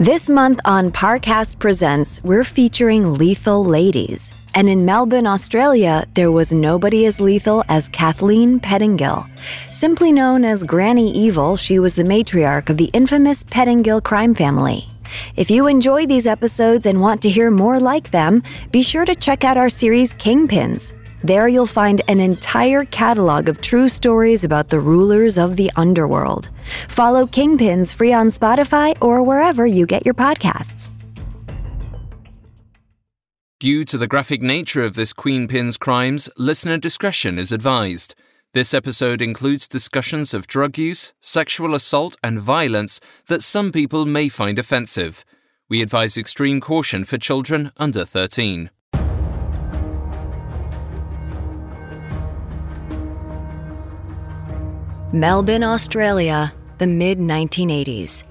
This month on Parcast Presents, we're featuring Lethal Ladies. And in Melbourne, Australia, there was nobody as lethal as Kathleen Pettingill. Simply known as Granny Evil, she was the matriarch of the infamous Pettingill crime family. If you enjoy these episodes and want to hear more like them, be sure to check out our series Kingpins. There you'll find an entire catalog of true stories about the rulers of the underworld. Follow Kingpins free on Spotify or wherever you get your podcasts. Due to the graphic nature of this Queenpin's crimes, listener discretion is advised. This episode includes discussions of drug use, sexual assault, and violence that some people may find offensive. We advise extreme caution for children under 13. Melbourne, Australia, the mid 1980s.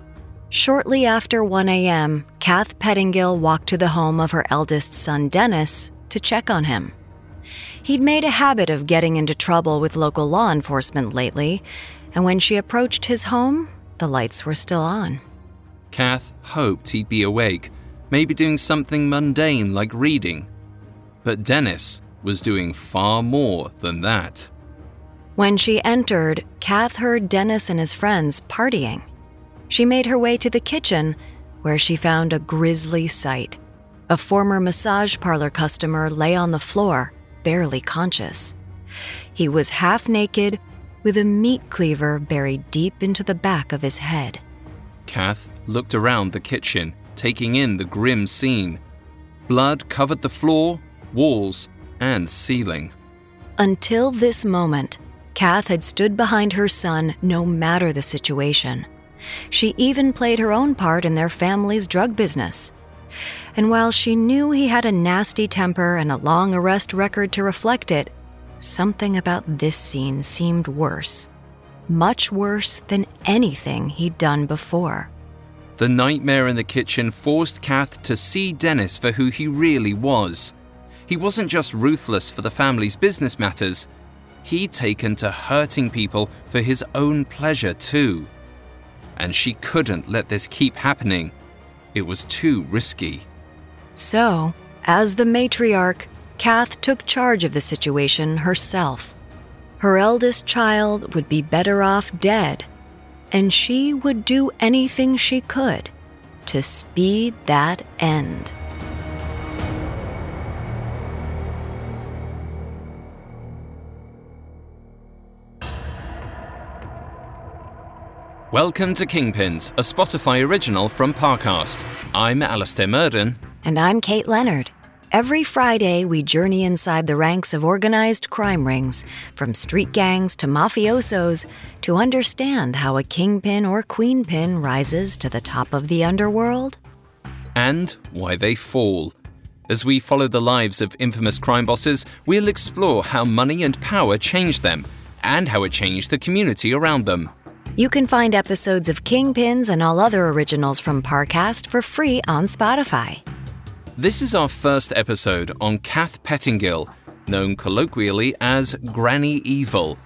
Shortly after 1 a.m., Kath Pettingill walked to the home of her eldest son, Dennis, to check on him. He'd made a habit of getting into trouble with local law enforcement lately, and when she approached his home, the lights were still on. Kath hoped he'd be awake, maybe doing something mundane like reading. But Dennis was doing far more than that. When she entered, Kath heard Dennis and his friends partying. She made her way to the kitchen, where she found a grisly sight. A former massage parlor customer lay on the floor, barely conscious. He was half naked, with a meat cleaver buried deep into the back of his head. Kath looked around the kitchen, taking in the grim scene. Blood covered the floor, walls, and ceiling. Until this moment, Kath had stood behind her son no matter the situation. She even played her own part in their family's drug business. And while she knew he had a nasty temper and a long arrest record to reflect it, something about this scene seemed worse. Much worse than anything he'd done before. The nightmare in the kitchen forced Kath to see Dennis for who he really was. He wasn't just ruthless for the family's business matters, he'd taken to hurting people for his own pleasure too. And she couldn't let this keep happening. It was too risky. So, as the matriarch, Kath took charge of the situation herself. Her eldest child would be better off dead, and she would do anything she could to speed that end. Welcome to Kingpins, a Spotify original from Parcast. I'm Alastair Murden. And I'm Kate Leonard. Every Friday, we journey inside the ranks of organized crime rings, from street gangs to mafiosos, to understand how a kingpin or queenpin rises to the top of the underworld. And why they fall. As we follow the lives of infamous crime bosses, we'll explore how money and power changed them, and how it changed the community around them. You can find episodes of Kingpins and all other originals from Parcast for free on Spotify. This is our first episode on Kath Pettingill, known colloquially as Granny Evil.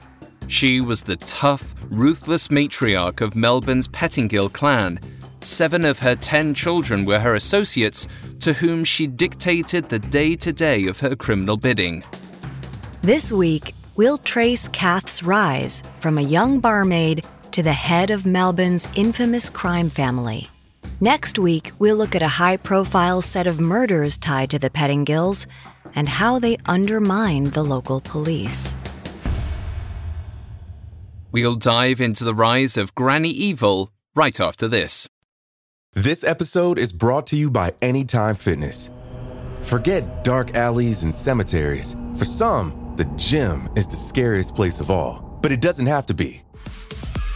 She was the tough, ruthless matriarch of Melbourne's Pettingill clan. Seven of her ten children were her associates, to whom she dictated the day to day of her criminal bidding. This week, we'll trace Kath's rise from a young barmaid to the head of Melbourne's infamous crime family. Next week, we'll look at a high profile set of murders tied to the Pettingills and how they undermined the local police. We'll dive into the rise of Granny Evil right after this. This episode is brought to you by Anytime Fitness. Forget dark alleys and cemeteries. For some, the gym is the scariest place of all, but it doesn't have to be.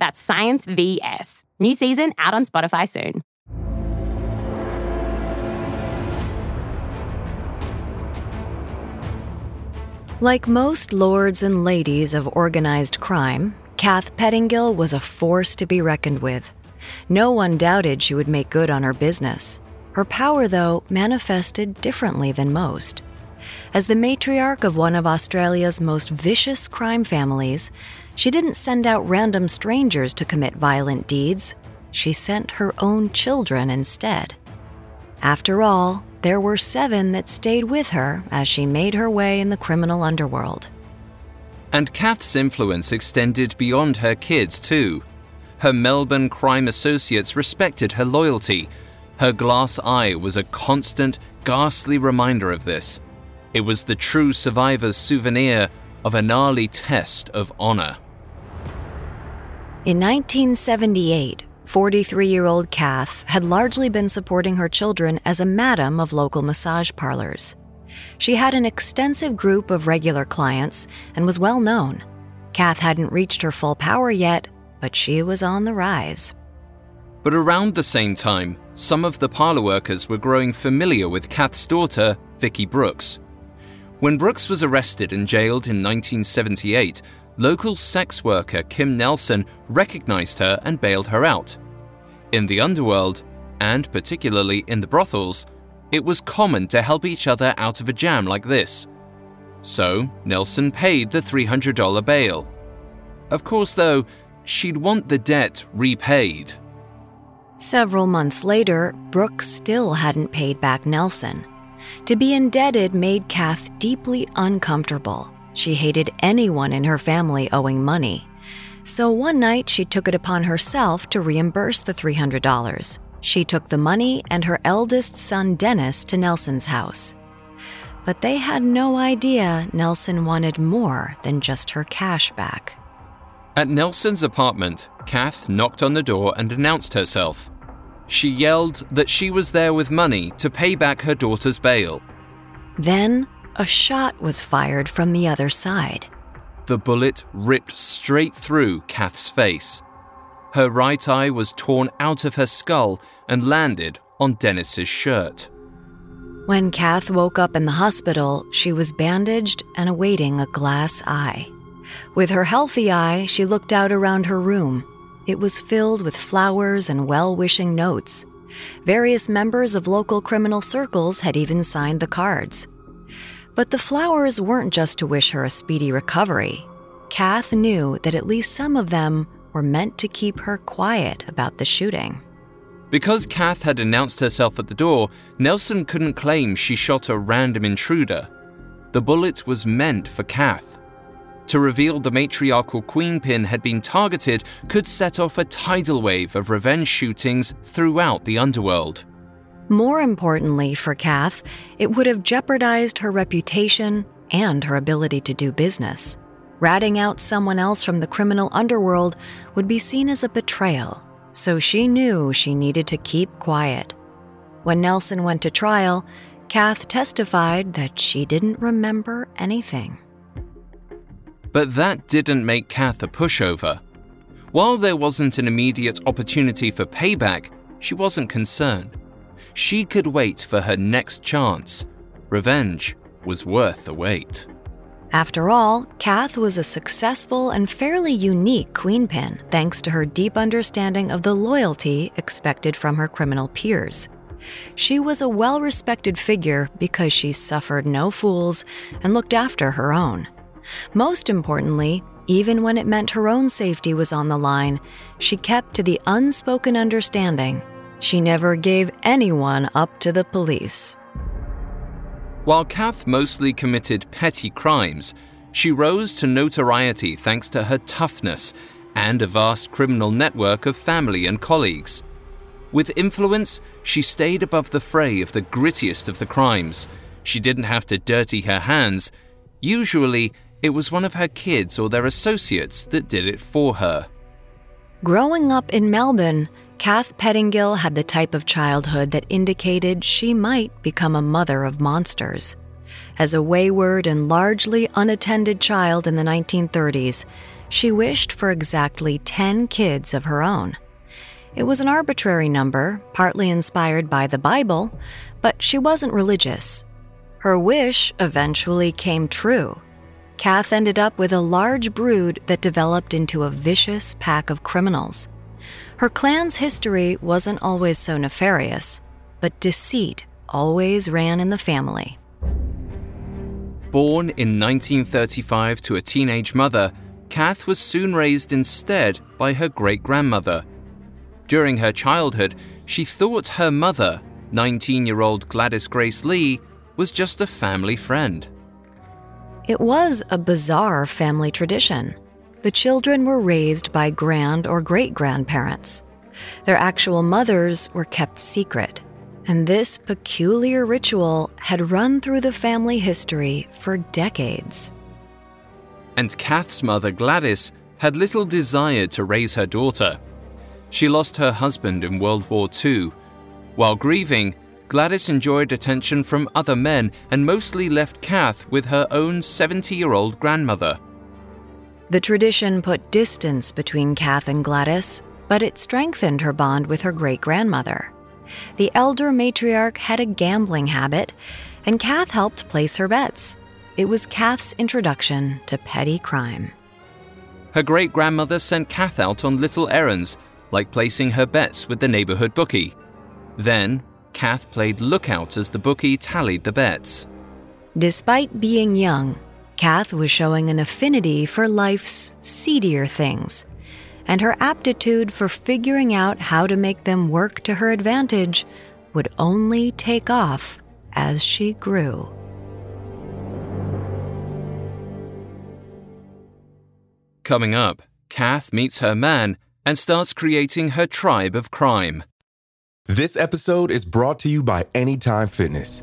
That's Science VS. New season out on Spotify soon. Like most lords and ladies of organized crime, Kath Pettingill was a force to be reckoned with. No one doubted she would make good on her business. Her power, though, manifested differently than most. As the matriarch of one of Australia's most vicious crime families, she didn't send out random strangers to commit violent deeds. She sent her own children instead. After all, there were seven that stayed with her as she made her way in the criminal underworld. And Kath's influence extended beyond her kids, too. Her Melbourne crime associates respected her loyalty. Her glass eye was a constant, ghastly reminder of this. It was the true survivor's souvenir of a gnarly test of honor. In 1978, 43 year old Kath had largely been supporting her children as a madam of local massage parlors. She had an extensive group of regular clients and was well known. Kath hadn't reached her full power yet, but she was on the rise. But around the same time, some of the parlor workers were growing familiar with Kath's daughter, Vicky Brooks. When Brooks was arrested and jailed in 1978, local sex worker Kim Nelson recognized her and bailed her out. In the underworld, and particularly in the brothels, it was common to help each other out of a jam like this. So, Nelson paid the $300 bail. Of course, though, she'd want the debt repaid. Several months later, Brooks still hadn't paid back Nelson. To be indebted made Kath deeply uncomfortable. She hated anyone in her family owing money. So one night she took it upon herself to reimburse the $300. She took the money and her eldest son Dennis to Nelson's house. But they had no idea Nelson wanted more than just her cash back. At Nelson's apartment, Kath knocked on the door and announced herself. She yelled that she was there with money to pay back her daughter's bail. Then a shot was fired from the other side. The bullet ripped straight through Kath's face. Her right eye was torn out of her skull and landed on Dennis's shirt. When Kath woke up in the hospital, she was bandaged and awaiting a glass eye. With her healthy eye, she looked out around her room. It was filled with flowers and well wishing notes. Various members of local criminal circles had even signed the cards. But the flowers weren't just to wish her a speedy recovery. Kath knew that at least some of them were meant to keep her quiet about the shooting. Because Kath had announced herself at the door, Nelson couldn't claim she shot a random intruder. The bullet was meant for Kath. To reveal the matriarchal queenpin had been targeted could set off a tidal wave of revenge shootings throughout the underworld. More importantly for Kath, it would have jeopardized her reputation and her ability to do business. Ratting out someone else from the criminal underworld would be seen as a betrayal, so she knew she needed to keep quiet. When Nelson went to trial, Kath testified that she didn't remember anything. But that didn't make Kath a pushover. While there wasn't an immediate opportunity for payback, she wasn't concerned. She could wait for her next chance. Revenge was worth the wait. After all, Kath was a successful and fairly unique queenpin thanks to her deep understanding of the loyalty expected from her criminal peers. She was a well respected figure because she suffered no fools and looked after her own. Most importantly, even when it meant her own safety was on the line, she kept to the unspoken understanding she never gave anyone up to the police. While Kath mostly committed petty crimes, she rose to notoriety thanks to her toughness and a vast criminal network of family and colleagues. With influence, she stayed above the fray of the grittiest of the crimes. She didn't have to dirty her hands. Usually, it was one of her kids or their associates that did it for her. Growing up in Melbourne, Kath Pettingill had the type of childhood that indicated she might become a mother of monsters. As a wayward and largely unattended child in the 1930s, she wished for exactly 10 kids of her own. It was an arbitrary number, partly inspired by the Bible, but she wasn't religious. Her wish eventually came true. Kath ended up with a large brood that developed into a vicious pack of criminals. Her clan's history wasn't always so nefarious, but deceit always ran in the family. Born in 1935 to a teenage mother, Kath was soon raised instead by her great grandmother. During her childhood, she thought her mother, 19 year old Gladys Grace Lee, was just a family friend. It was a bizarre family tradition. The children were raised by grand or great grandparents. Their actual mothers were kept secret, and this peculiar ritual had run through the family history for decades. And Kath's mother, Gladys, had little desire to raise her daughter. She lost her husband in World War II. While grieving, Gladys enjoyed attention from other men and mostly left Kath with her own 70 year old grandmother. The tradition put distance between Kath and Gladys, but it strengthened her bond with her great grandmother. The elder matriarch had a gambling habit, and Kath helped place her bets. It was Kath's introduction to petty crime. Her great grandmother sent Kath out on little errands, like placing her bets with the neighborhood bookie. Then, Kath played lookout as the bookie tallied the bets. Despite being young, Kath was showing an affinity for life's seedier things, and her aptitude for figuring out how to make them work to her advantage would only take off as she grew. Coming up, Kath meets her man and starts creating her tribe of crime. This episode is brought to you by Anytime Fitness.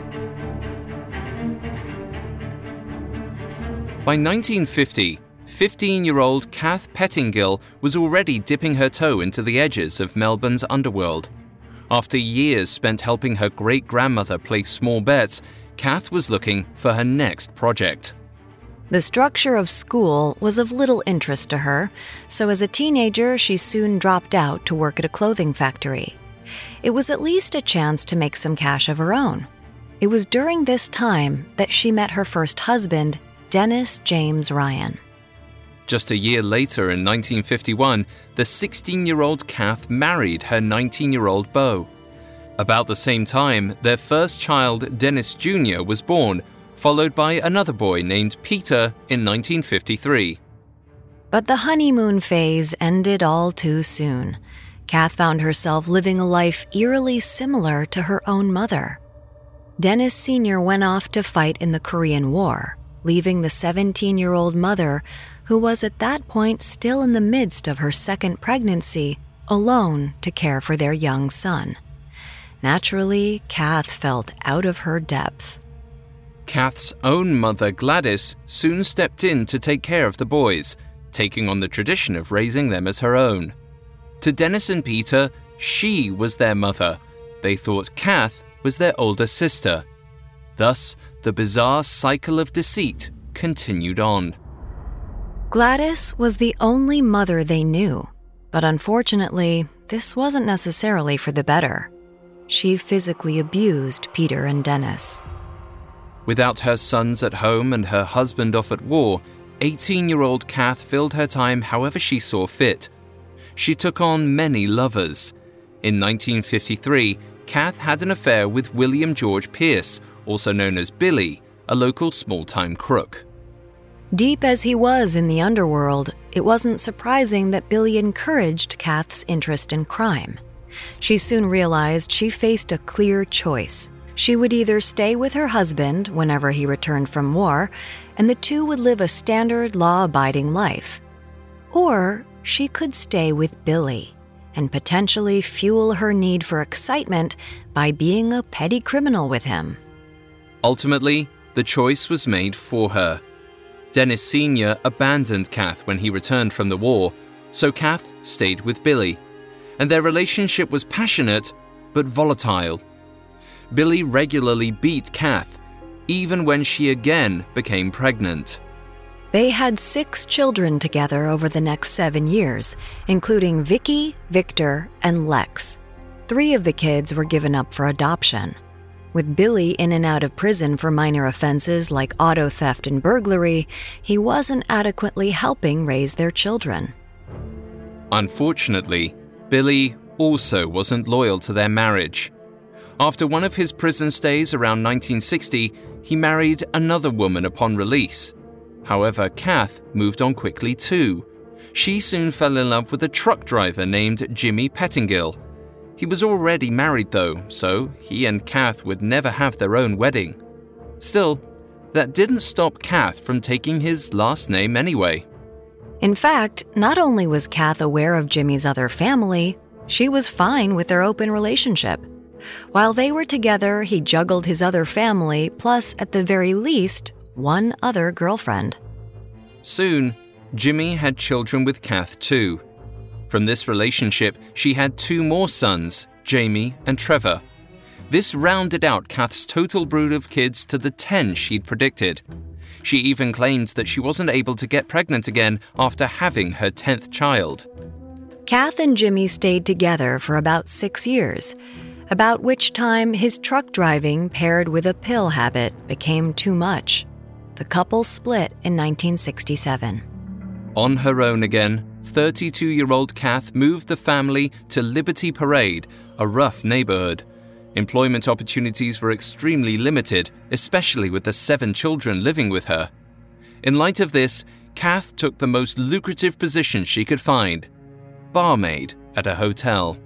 By 1950, 15 year old Kath Pettingill was already dipping her toe into the edges of Melbourne's underworld. After years spent helping her great grandmother place small bets, Kath was looking for her next project. The structure of school was of little interest to her, so as a teenager, she soon dropped out to work at a clothing factory. It was at least a chance to make some cash of her own. It was during this time that she met her first husband, Dennis James Ryan. Just a year later, in 1951, the 16 year old Kath married her 19 year old beau. About the same time, their first child, Dennis Jr., was born, followed by another boy named Peter in 1953. But the honeymoon phase ended all too soon. Kath found herself living a life eerily similar to her own mother. Dennis Sr. went off to fight in the Korean War, leaving the 17 year old mother, who was at that point still in the midst of her second pregnancy, alone to care for their young son. Naturally, Kath felt out of her depth. Kath's own mother, Gladys, soon stepped in to take care of the boys, taking on the tradition of raising them as her own. To Dennis and Peter, she was their mother. They thought Kath was their older sister. Thus, the bizarre cycle of deceit continued on. Gladys was the only mother they knew, but unfortunately, this wasn't necessarily for the better. She physically abused Peter and Dennis. Without her sons at home and her husband off at war, 18 year old Kath filled her time however she saw fit. She took on many lovers. In 1953, Kath had an affair with William George Pierce, also known as Billy, a local small time crook. Deep as he was in the underworld, it wasn't surprising that Billy encouraged Kath's interest in crime. She soon realized she faced a clear choice. She would either stay with her husband whenever he returned from war, and the two would live a standard, law abiding life. Or she could stay with Billy and potentially fuel her need for excitement by being a petty criminal with him. Ultimately, the choice was made for her. Dennis Sr. abandoned Kath when he returned from the war, so Kath stayed with Billy. And their relationship was passionate but volatile. Billy regularly beat Kath, even when she again became pregnant. They had six children together over the next seven years, including Vicky, Victor, and Lex. Three of the kids were given up for adoption. With Billy in and out of prison for minor offenses like auto theft and burglary, he wasn't adequately helping raise their children. Unfortunately, Billy also wasn't loyal to their marriage. After one of his prison stays around 1960, he married another woman upon release. However, Kath moved on quickly too. She soon fell in love with a truck driver named Jimmy Pettingill. He was already married though, so he and Kath would never have their own wedding. Still, that didn't stop Kath from taking his last name anyway. In fact, not only was Kath aware of Jimmy's other family, she was fine with their open relationship. While they were together, he juggled his other family, plus, at the very least, one other girlfriend. Soon, Jimmy had children with Kath too. From this relationship, she had two more sons, Jamie and Trevor. This rounded out Kath's total brood of kids to the 10 she'd predicted. She even claimed that she wasn't able to get pregnant again after having her 10th child. Kath and Jimmy stayed together for about six years, about which time his truck driving paired with a pill habit became too much. The couple split in 1967. On her own again, 32 year old Kath moved the family to Liberty Parade, a rough neighborhood. Employment opportunities were extremely limited, especially with the seven children living with her. In light of this, Kath took the most lucrative position she could find barmaid at a hotel.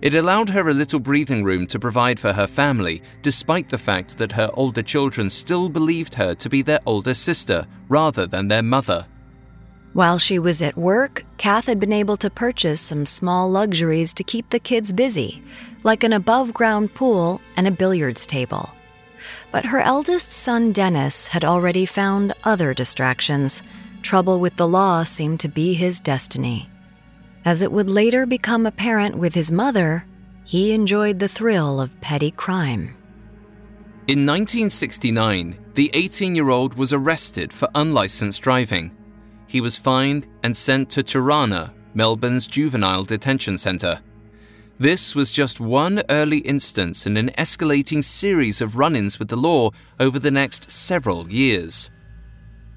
It allowed her a little breathing room to provide for her family, despite the fact that her older children still believed her to be their older sister rather than their mother. While she was at work, Kath had been able to purchase some small luxuries to keep the kids busy, like an above ground pool and a billiards table. But her eldest son, Dennis, had already found other distractions. Trouble with the law seemed to be his destiny. As it would later become apparent with his mother, he enjoyed the thrill of petty crime. In 1969, the 18 year old was arrested for unlicensed driving. He was fined and sent to Turana, Melbourne's juvenile detention centre. This was just one early instance in an escalating series of run ins with the law over the next several years.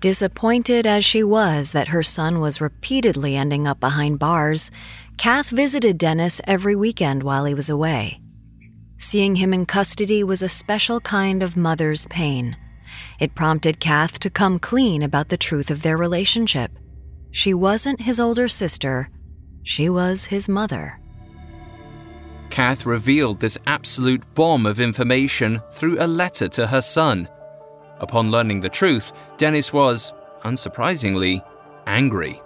Disappointed as she was that her son was repeatedly ending up behind bars, Kath visited Dennis every weekend while he was away. Seeing him in custody was a special kind of mother's pain. It prompted Kath to come clean about the truth of their relationship. She wasn't his older sister, she was his mother. Kath revealed this absolute bomb of information through a letter to her son. Upon learning the truth, Dennis was, unsurprisingly, angry.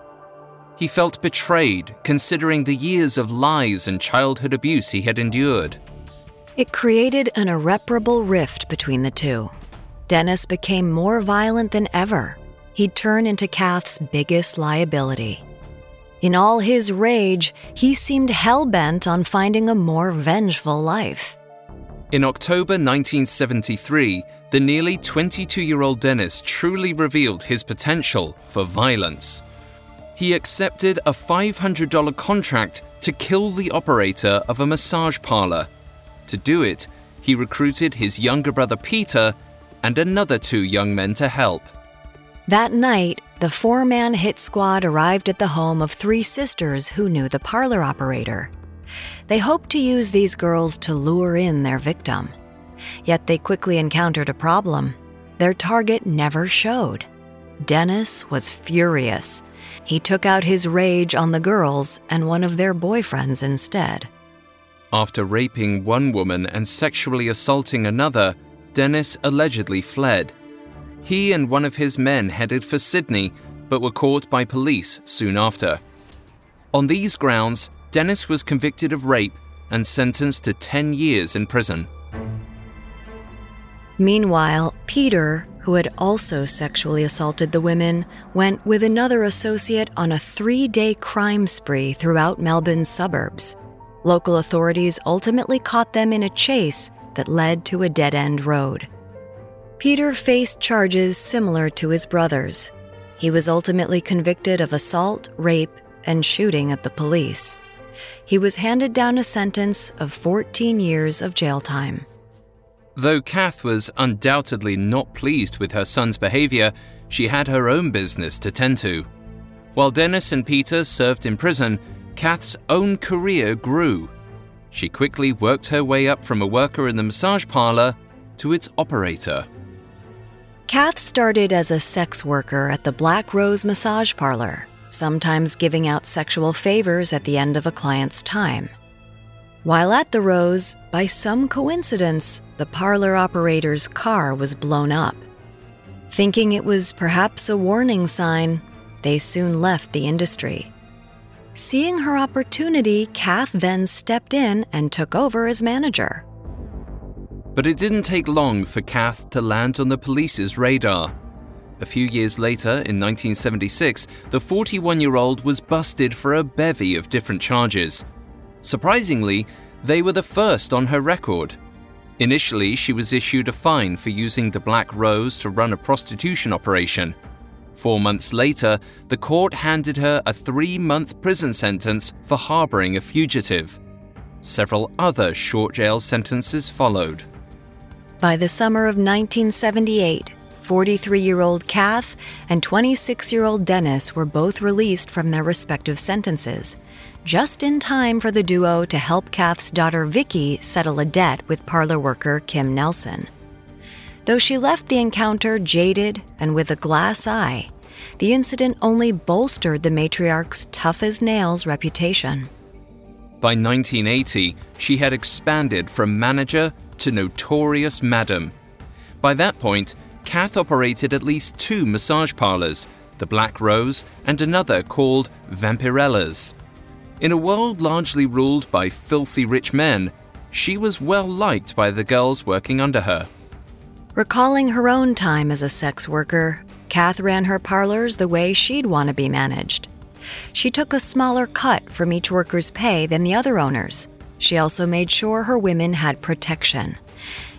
He felt betrayed considering the years of lies and childhood abuse he had endured. It created an irreparable rift between the two. Dennis became more violent than ever. He'd turn into Kath's biggest liability. In all his rage, he seemed hell bent on finding a more vengeful life. In October 1973, the nearly 22 year old Dennis truly revealed his potential for violence. He accepted a $500 contract to kill the operator of a massage parlor. To do it, he recruited his younger brother Peter and another two young men to help. That night, the four man hit squad arrived at the home of three sisters who knew the parlor operator. They hoped to use these girls to lure in their victim. Yet they quickly encountered a problem. Their target never showed. Dennis was furious. He took out his rage on the girls and one of their boyfriends instead. After raping one woman and sexually assaulting another, Dennis allegedly fled. He and one of his men headed for Sydney, but were caught by police soon after. On these grounds, Dennis was convicted of rape and sentenced to 10 years in prison. Meanwhile, Peter, who had also sexually assaulted the women, went with another associate on a three day crime spree throughout Melbourne's suburbs. Local authorities ultimately caught them in a chase that led to a dead end road. Peter faced charges similar to his brother's. He was ultimately convicted of assault, rape, and shooting at the police. He was handed down a sentence of 14 years of jail time. Though Kath was undoubtedly not pleased with her son's behavior, she had her own business to tend to. While Dennis and Peter served in prison, Kath's own career grew. She quickly worked her way up from a worker in the massage parlor to its operator. Kath started as a sex worker at the Black Rose Massage Parlor, sometimes giving out sexual favors at the end of a client's time. While at the Rose, by some coincidence, the parlor operator's car was blown up. Thinking it was perhaps a warning sign, they soon left the industry. Seeing her opportunity, Kath then stepped in and took over as manager. But it didn't take long for Kath to land on the police's radar. A few years later, in 1976, the 41 year old was busted for a bevy of different charges. Surprisingly, they were the first on her record. Initially, she was issued a fine for using the Black Rose to run a prostitution operation. Four months later, the court handed her a three month prison sentence for harboring a fugitive. Several other short jail sentences followed. By the summer of 1978, 43 year old Kath and 26 year old Dennis were both released from their respective sentences, just in time for the duo to help Kath's daughter Vicky settle a debt with parlor worker Kim Nelson. Though she left the encounter jaded and with a glass eye, the incident only bolstered the matriarch's tough as nails reputation. By 1980, she had expanded from manager to notorious madam. By that point, Kath operated at least two massage parlors, the Black Rose and another called Vampirella's. In a world largely ruled by filthy rich men, she was well liked by the girls working under her. Recalling her own time as a sex worker, Kath ran her parlors the way she'd want to be managed. She took a smaller cut from each worker's pay than the other owners. She also made sure her women had protection.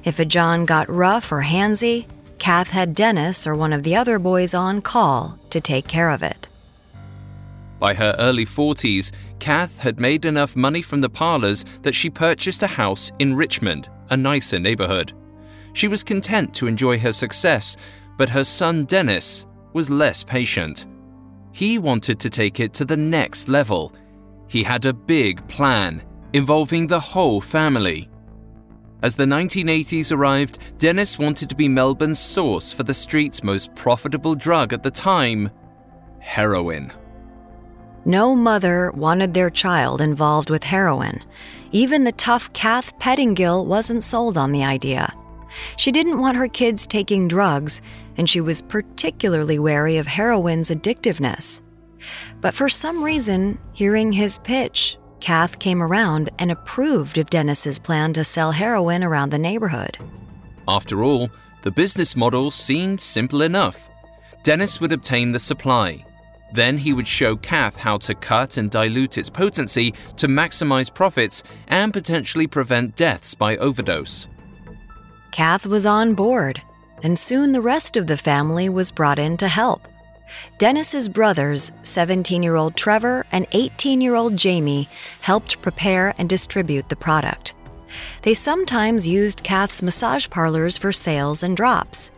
If a John got rough or handsy, Kath had Dennis or one of the other boys on call to take care of it. By her early 40s, Kath had made enough money from the parlors that she purchased a house in Richmond, a nicer neighborhood. She was content to enjoy her success, but her son Dennis was less patient. He wanted to take it to the next level. He had a big plan involving the whole family. As the 1980s arrived, Dennis wanted to be Melbourne's source for the street's most profitable drug at the time heroin. No mother wanted their child involved with heroin. Even the tough Kath Pettingill wasn't sold on the idea. She didn't want her kids taking drugs, and she was particularly wary of heroin's addictiveness. But for some reason, hearing his pitch, Kath came around and approved of Dennis's plan to sell heroin around the neighborhood. After all, the business model seemed simple enough. Dennis would obtain the supply. Then he would show Kath how to cut and dilute its potency to maximize profits and potentially prevent deaths by overdose. Kath was on board, and soon the rest of the family was brought in to help. Dennis's brothers, 17 year old Trevor and 18 year old Jamie, helped prepare and distribute the product. They sometimes used Kath's massage parlors for sales and drops.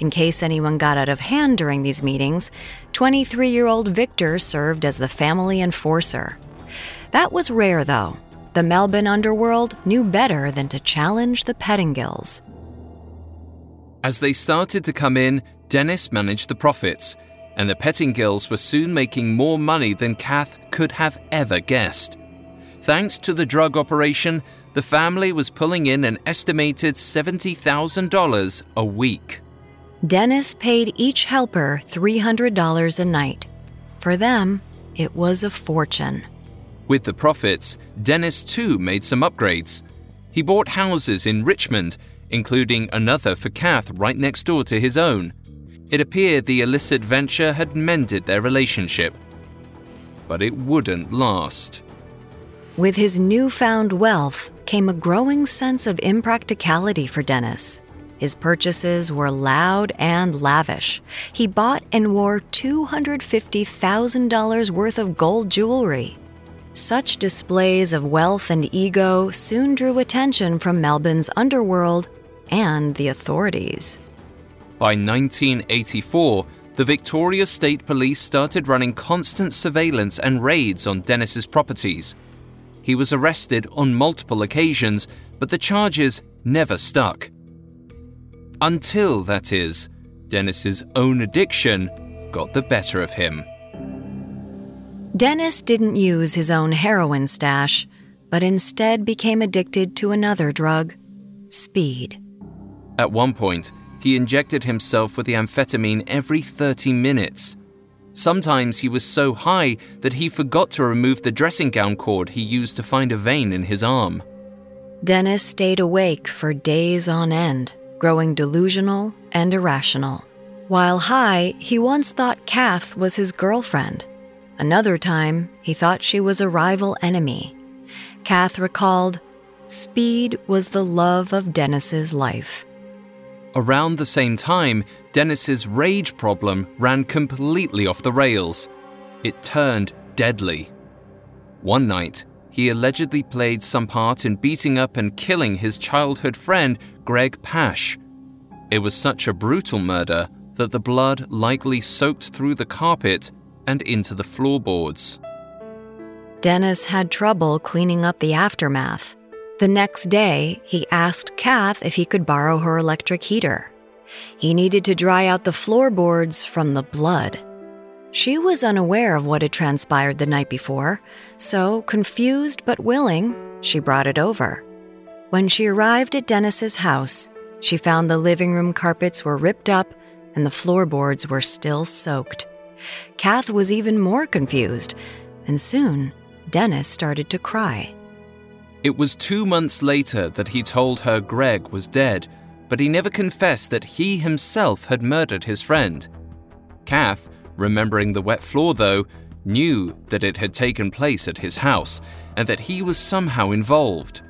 In case anyone got out of hand during these meetings, 23 year old Victor served as the family enforcer. That was rare, though. The Melbourne underworld knew better than to challenge the Pettingills. As they started to come in, Dennis managed the profits, and the Pettingills were soon making more money than Kath could have ever guessed. Thanks to the drug operation, the family was pulling in an estimated $70,000 a week. Dennis paid each helper $300 a night. For them, it was a fortune. With the profits, Dennis too made some upgrades. He bought houses in Richmond, including another for Kath right next door to his own. It appeared the illicit venture had mended their relationship. But it wouldn't last. With his newfound wealth came a growing sense of impracticality for Dennis. His purchases were loud and lavish. He bought and wore $250,000 worth of gold jewelry. Such displays of wealth and ego soon drew attention from Melbourne's underworld and the authorities. By 1984, the Victoria State Police started running constant surveillance and raids on Dennis's properties. He was arrested on multiple occasions, but the charges never stuck. Until, that is, Dennis's own addiction got the better of him. Dennis didn't use his own heroin stash, but instead became addicted to another drug speed. At one point, he injected himself with the amphetamine every 30 minutes. Sometimes he was so high that he forgot to remove the dressing gown cord he used to find a vein in his arm. Dennis stayed awake for days on end, growing delusional and irrational. While high, he once thought Kath was his girlfriend. Another time, he thought she was a rival enemy. Kath recalled, Speed was the love of Dennis's life. Around the same time, Dennis's rage problem ran completely off the rails. It turned deadly. One night, he allegedly played some part in beating up and killing his childhood friend, Greg Pash. It was such a brutal murder that the blood likely soaked through the carpet and into the floorboards. Dennis had trouble cleaning up the aftermath. The next day, he asked Kath if he could borrow her electric heater. He needed to dry out the floorboards from the blood. She was unaware of what had transpired the night before, so, confused but willing, she brought it over. When she arrived at Dennis's house, she found the living room carpets were ripped up and the floorboards were still soaked. Kath was even more confused, and soon Dennis started to cry. It was two months later that he told her Greg was dead, but he never confessed that he himself had murdered his friend. Kath, remembering the wet floor though, knew that it had taken place at his house and that he was somehow involved.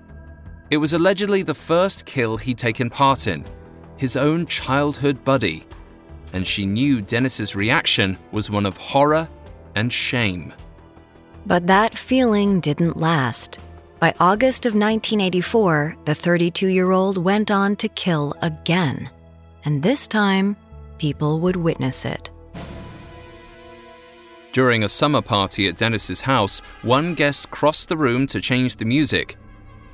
It was allegedly the first kill he'd taken part in, his own childhood buddy, and she knew Dennis's reaction was one of horror and shame. But that feeling didn't last. By August of 1984, the 32 year old went on to kill again. And this time, people would witness it. During a summer party at Dennis's house, one guest crossed the room to change the music.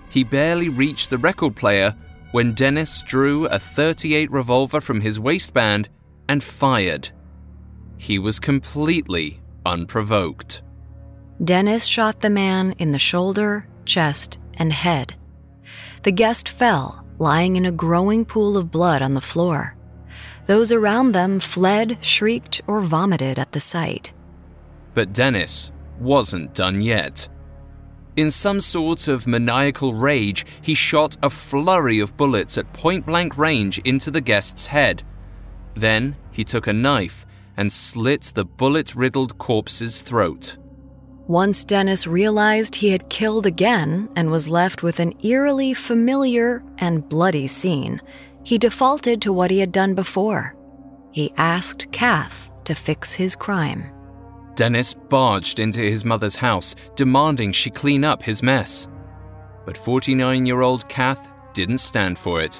He barely reached the record player when Dennis drew a 38 revolver from his waistband and fired. He was completely unprovoked. Dennis shot the man in the shoulder, chest, and head. The guest fell, lying in a growing pool of blood on the floor. Those around them fled, shrieked, or vomited at the sight. But Dennis wasn't done yet. In some sort of maniacal rage, he shot a flurry of bullets at point blank range into the guest's head. Then he took a knife and slit the bullet riddled corpse's throat. Once Dennis realized he had killed again and was left with an eerily familiar and bloody scene, he defaulted to what he had done before. He asked Kath to fix his crime. Dennis barged into his mother's house, demanding she clean up his mess. But 49 year old Kath didn't stand for it.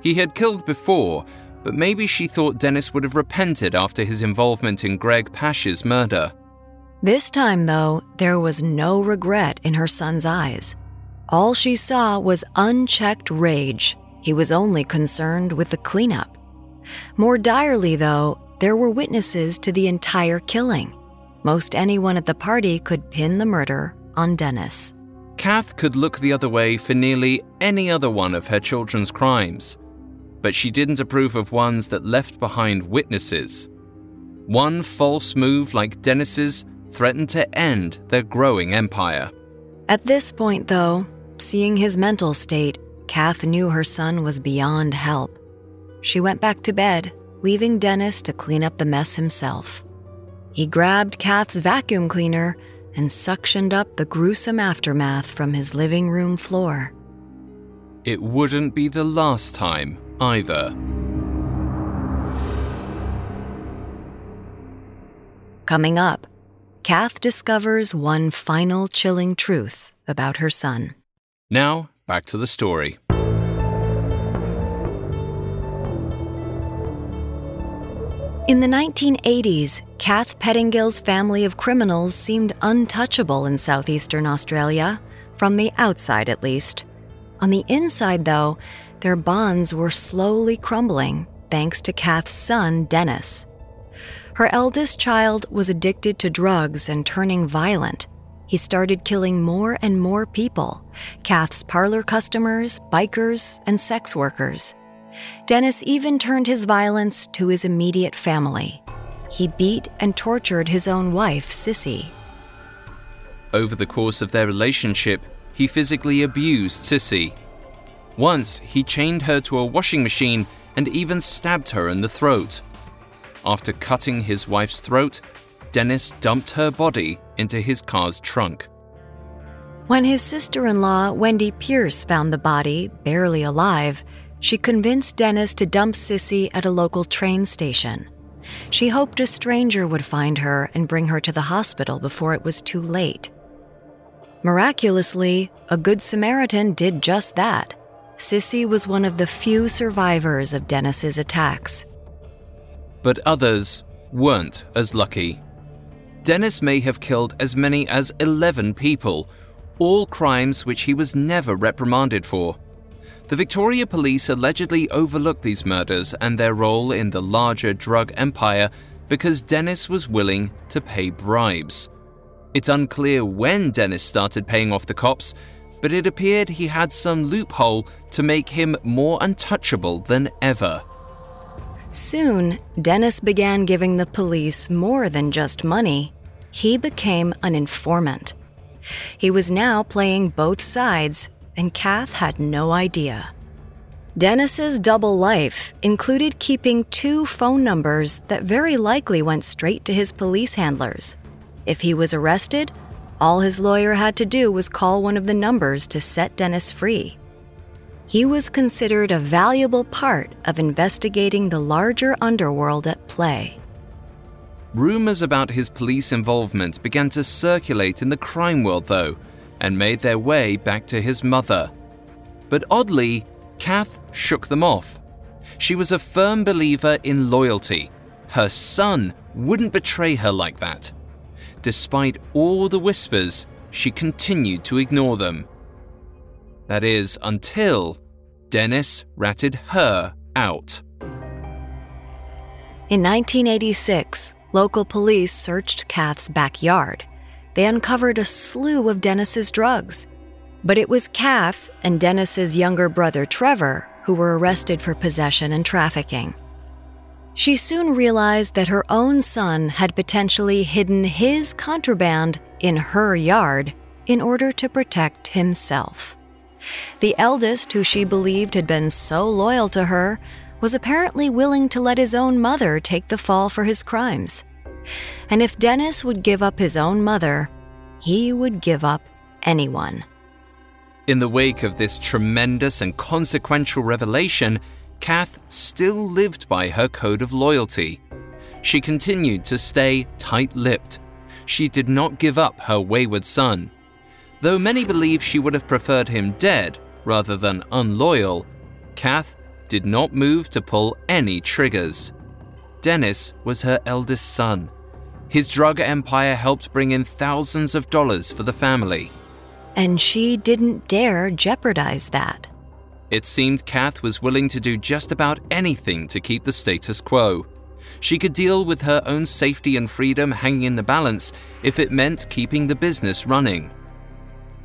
He had killed before, but maybe she thought Dennis would have repented after his involvement in Greg Pash's murder. This time, though, there was no regret in her son's eyes. All she saw was unchecked rage. He was only concerned with the cleanup. More direly, though, there were witnesses to the entire killing. Most anyone at the party could pin the murder on Dennis. Kath could look the other way for nearly any other one of her children's crimes, but she didn't approve of ones that left behind witnesses. One false move like Dennis's threatened to end their growing empire. At this point, though, seeing his mental state, Kath knew her son was beyond help. She went back to bed, leaving Dennis to clean up the mess himself. He grabbed Kath's vacuum cleaner and suctioned up the gruesome aftermath from his living room floor. It wouldn't be the last time either. Coming up, Kath discovers one final chilling truth about her son. Now, back to the story. In the 1980s, Kath Pettingill's family of criminals seemed untouchable in southeastern Australia, from the outside at least. On the inside, though, their bonds were slowly crumbling thanks to Kath's son, Dennis. Her eldest child was addicted to drugs and turning violent. He started killing more and more people Kath's parlor customers, bikers, and sex workers. Dennis even turned his violence to his immediate family. He beat and tortured his own wife, Sissy. Over the course of their relationship, he physically abused Sissy. Once, he chained her to a washing machine and even stabbed her in the throat. After cutting his wife's throat, Dennis dumped her body into his car's trunk. When his sister in law, Wendy Peirce, found the body, barely alive, she convinced Dennis to dump Sissy at a local train station. She hoped a stranger would find her and bring her to the hospital before it was too late. Miraculously, a Good Samaritan did just that. Sissy was one of the few survivors of Dennis's attacks. But others weren't as lucky. Dennis may have killed as many as 11 people, all crimes which he was never reprimanded for. The Victoria Police allegedly overlooked these murders and their role in the larger drug empire because Dennis was willing to pay bribes. It's unclear when Dennis started paying off the cops, but it appeared he had some loophole to make him more untouchable than ever. Soon, Dennis began giving the police more than just money. He became an informant. He was now playing both sides and Kath had no idea. Dennis's double life included keeping two phone numbers that very likely went straight to his police handlers. If he was arrested, all his lawyer had to do was call one of the numbers to set Dennis free. He was considered a valuable part of investigating the larger underworld at play. Rumors about his police involvement began to circulate in the crime world, though, and made their way back to his mother. But oddly, Kath shook them off. She was a firm believer in loyalty. Her son wouldn't betray her like that. Despite all the whispers, she continued to ignore them. That is, until Dennis ratted her out. In 1986, local police searched Kath's backyard they uncovered a slew of Dennis's drugs. But it was Kath and Dennis's younger brother Trevor who were arrested for possession and trafficking. She soon realized that her own son had potentially hidden his contraband in her yard in order to protect himself. The eldest, who she believed had been so loyal to her, was apparently willing to let his own mother take the fall for his crimes. And if Dennis would give up his own mother, he would give up anyone. In the wake of this tremendous and consequential revelation, Kath still lived by her code of loyalty. She continued to stay tight lipped. She did not give up her wayward son. Though many believe she would have preferred him dead rather than unloyal, Kath did not move to pull any triggers. Dennis was her eldest son. His drug empire helped bring in thousands of dollars for the family. And she didn't dare jeopardize that. It seemed Kath was willing to do just about anything to keep the status quo. She could deal with her own safety and freedom hanging in the balance if it meant keeping the business running.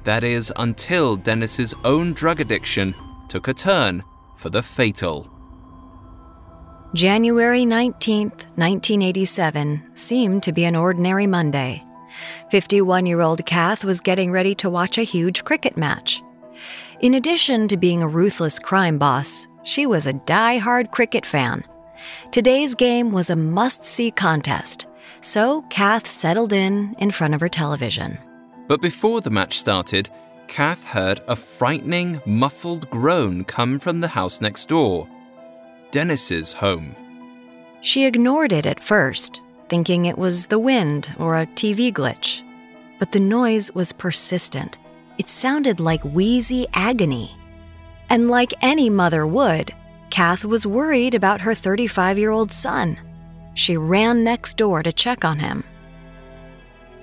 That is, until Dennis's own drug addiction took a turn for the fatal. January 19th, 1987 seemed to be an ordinary Monday. 51 year old Kath was getting ready to watch a huge cricket match. In addition to being a ruthless crime boss, she was a die-hard cricket fan. Today's game was a must see contest, so Kath settled in in front of her television. But before the match started, Kath heard a frightening, muffled groan come from the house next door Dennis's home. She ignored it at first, thinking it was the wind or a TV glitch. But the noise was persistent. It sounded like wheezy agony. And like any mother would, Kath was worried about her 35 year old son. She ran next door to check on him.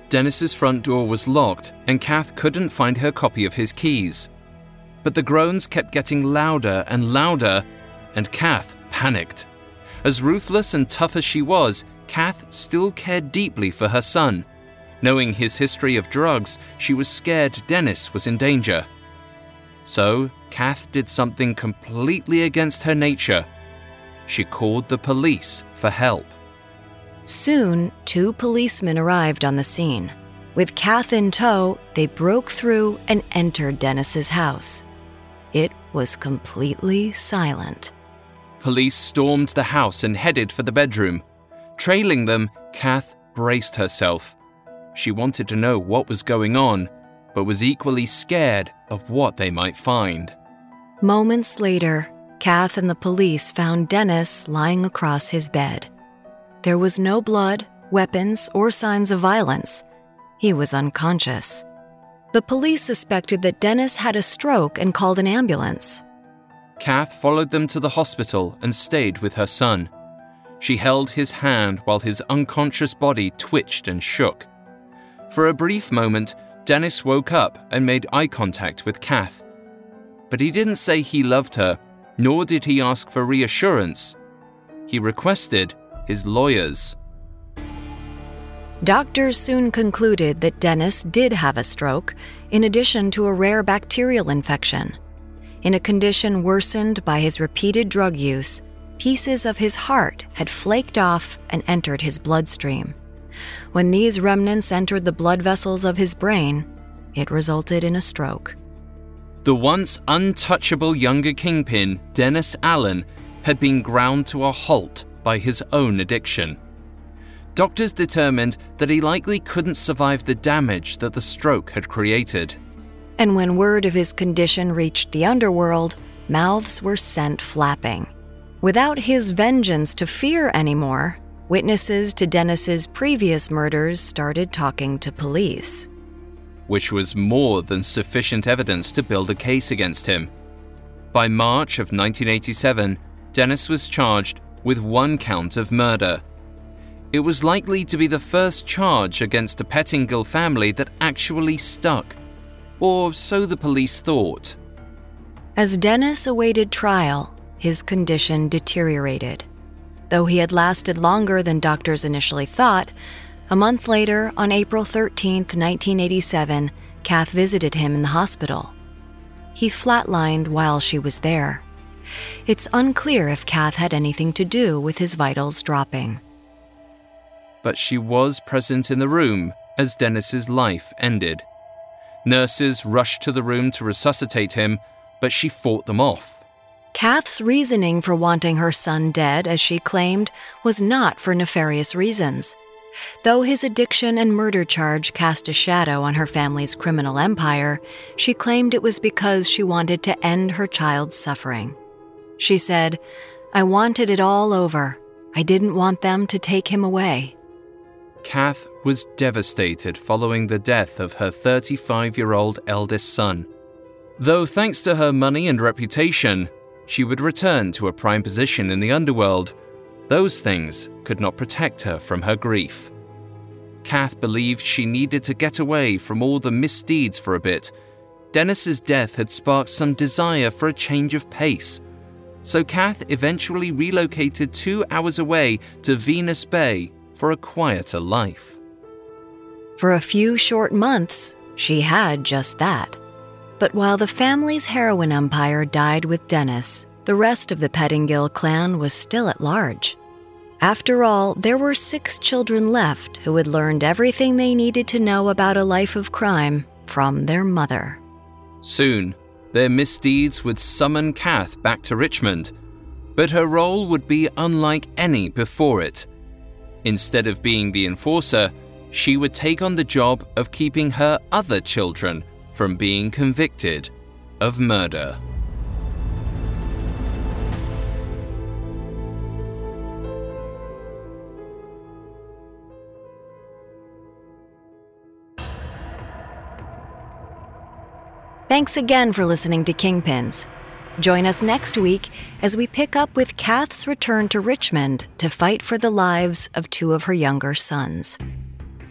Dennis's front door was locked, and Kath couldn't find her copy of his keys. But the groans kept getting louder and louder, and Kath panicked. As ruthless and tough as she was, Kath still cared deeply for her son. Knowing his history of drugs, she was scared Dennis was in danger. So, Kath did something completely against her nature. She called the police for help. Soon, two policemen arrived on the scene. With Kath in tow, they broke through and entered Dennis's house. It was completely silent. Police stormed the house and headed for the bedroom. Trailing them, Kath braced herself. She wanted to know what was going on, but was equally scared of what they might find. Moments later, Kath and the police found Dennis lying across his bed. There was no blood, weapons, or signs of violence. He was unconscious. The police suspected that Dennis had a stroke and called an ambulance. Kath followed them to the hospital and stayed with her son. She held his hand while his unconscious body twitched and shook. For a brief moment, Dennis woke up and made eye contact with Kath. But he didn't say he loved her, nor did he ask for reassurance. He requested his lawyers. Doctors soon concluded that Dennis did have a stroke, in addition to a rare bacterial infection. In a condition worsened by his repeated drug use, pieces of his heart had flaked off and entered his bloodstream. When these remnants entered the blood vessels of his brain, it resulted in a stroke. The once untouchable younger kingpin, Dennis Allen, had been ground to a halt by his own addiction. Doctors determined that he likely couldn't survive the damage that the stroke had created and when word of his condition reached the underworld, mouths were sent flapping. Without his vengeance to fear anymore, witnesses to Dennis's previous murders started talking to police. Which was more than sufficient evidence to build a case against him. By March of 1987, Dennis was charged with one count of murder. It was likely to be the first charge against the Pettingill family that actually stuck or so the police thought. As Dennis awaited trial, his condition deteriorated. Though he had lasted longer than doctors initially thought, a month later, on April 13, 1987, Kath visited him in the hospital. He flatlined while she was there. It's unclear if Kath had anything to do with his vitals dropping. But she was present in the room as Dennis's life ended. Nurses rushed to the room to resuscitate him, but she fought them off. Kath's reasoning for wanting her son dead, as she claimed, was not for nefarious reasons. Though his addiction and murder charge cast a shadow on her family's criminal empire, she claimed it was because she wanted to end her child's suffering. She said, I wanted it all over. I didn't want them to take him away. Kath was devastated following the death of her 35 year old eldest son. Though, thanks to her money and reputation, she would return to a prime position in the underworld, those things could not protect her from her grief. Kath believed she needed to get away from all the misdeeds for a bit. Dennis's death had sparked some desire for a change of pace. So Kath eventually relocated two hours away to Venus Bay for a quieter life. For a few short months, She had just that. But while the family's heroin empire died with Dennis, the rest of the Pettingill clan was still at large. After all, there were six children left who had learned everything they needed to know about a life of crime from their mother. Soon, their misdeeds would summon Kath back to Richmond, but her role would be unlike any before it. Instead of being the enforcer, she would take on the job of keeping her other children from being convicted of murder. Thanks again for listening to Kingpins. Join us next week as we pick up with Kath's return to Richmond to fight for the lives of two of her younger sons.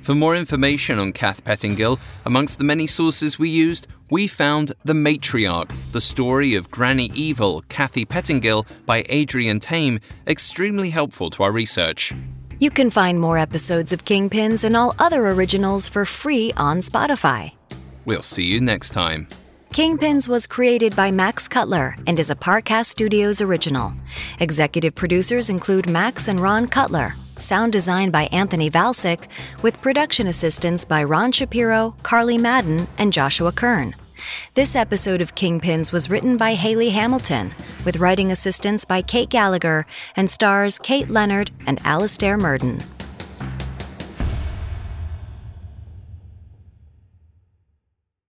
For more information on Kath Pettingill, amongst the many sources we used, we found The Matriarch, the story of Granny Evil, Kathy Pettingill by Adrian Tame, extremely helpful to our research. You can find more episodes of Kingpins and all other originals for free on Spotify. We'll see you next time. Kingpins was created by Max Cutler and is a Parcast Studios original. Executive producers include Max and Ron Cutler. Sound design by Anthony Valsic, with production assistance by Ron Shapiro, Carly Madden, and Joshua Kern. This episode of Kingpins was written by Haley Hamilton, with writing assistance by Kate Gallagher, and stars Kate Leonard and Alastair Murden.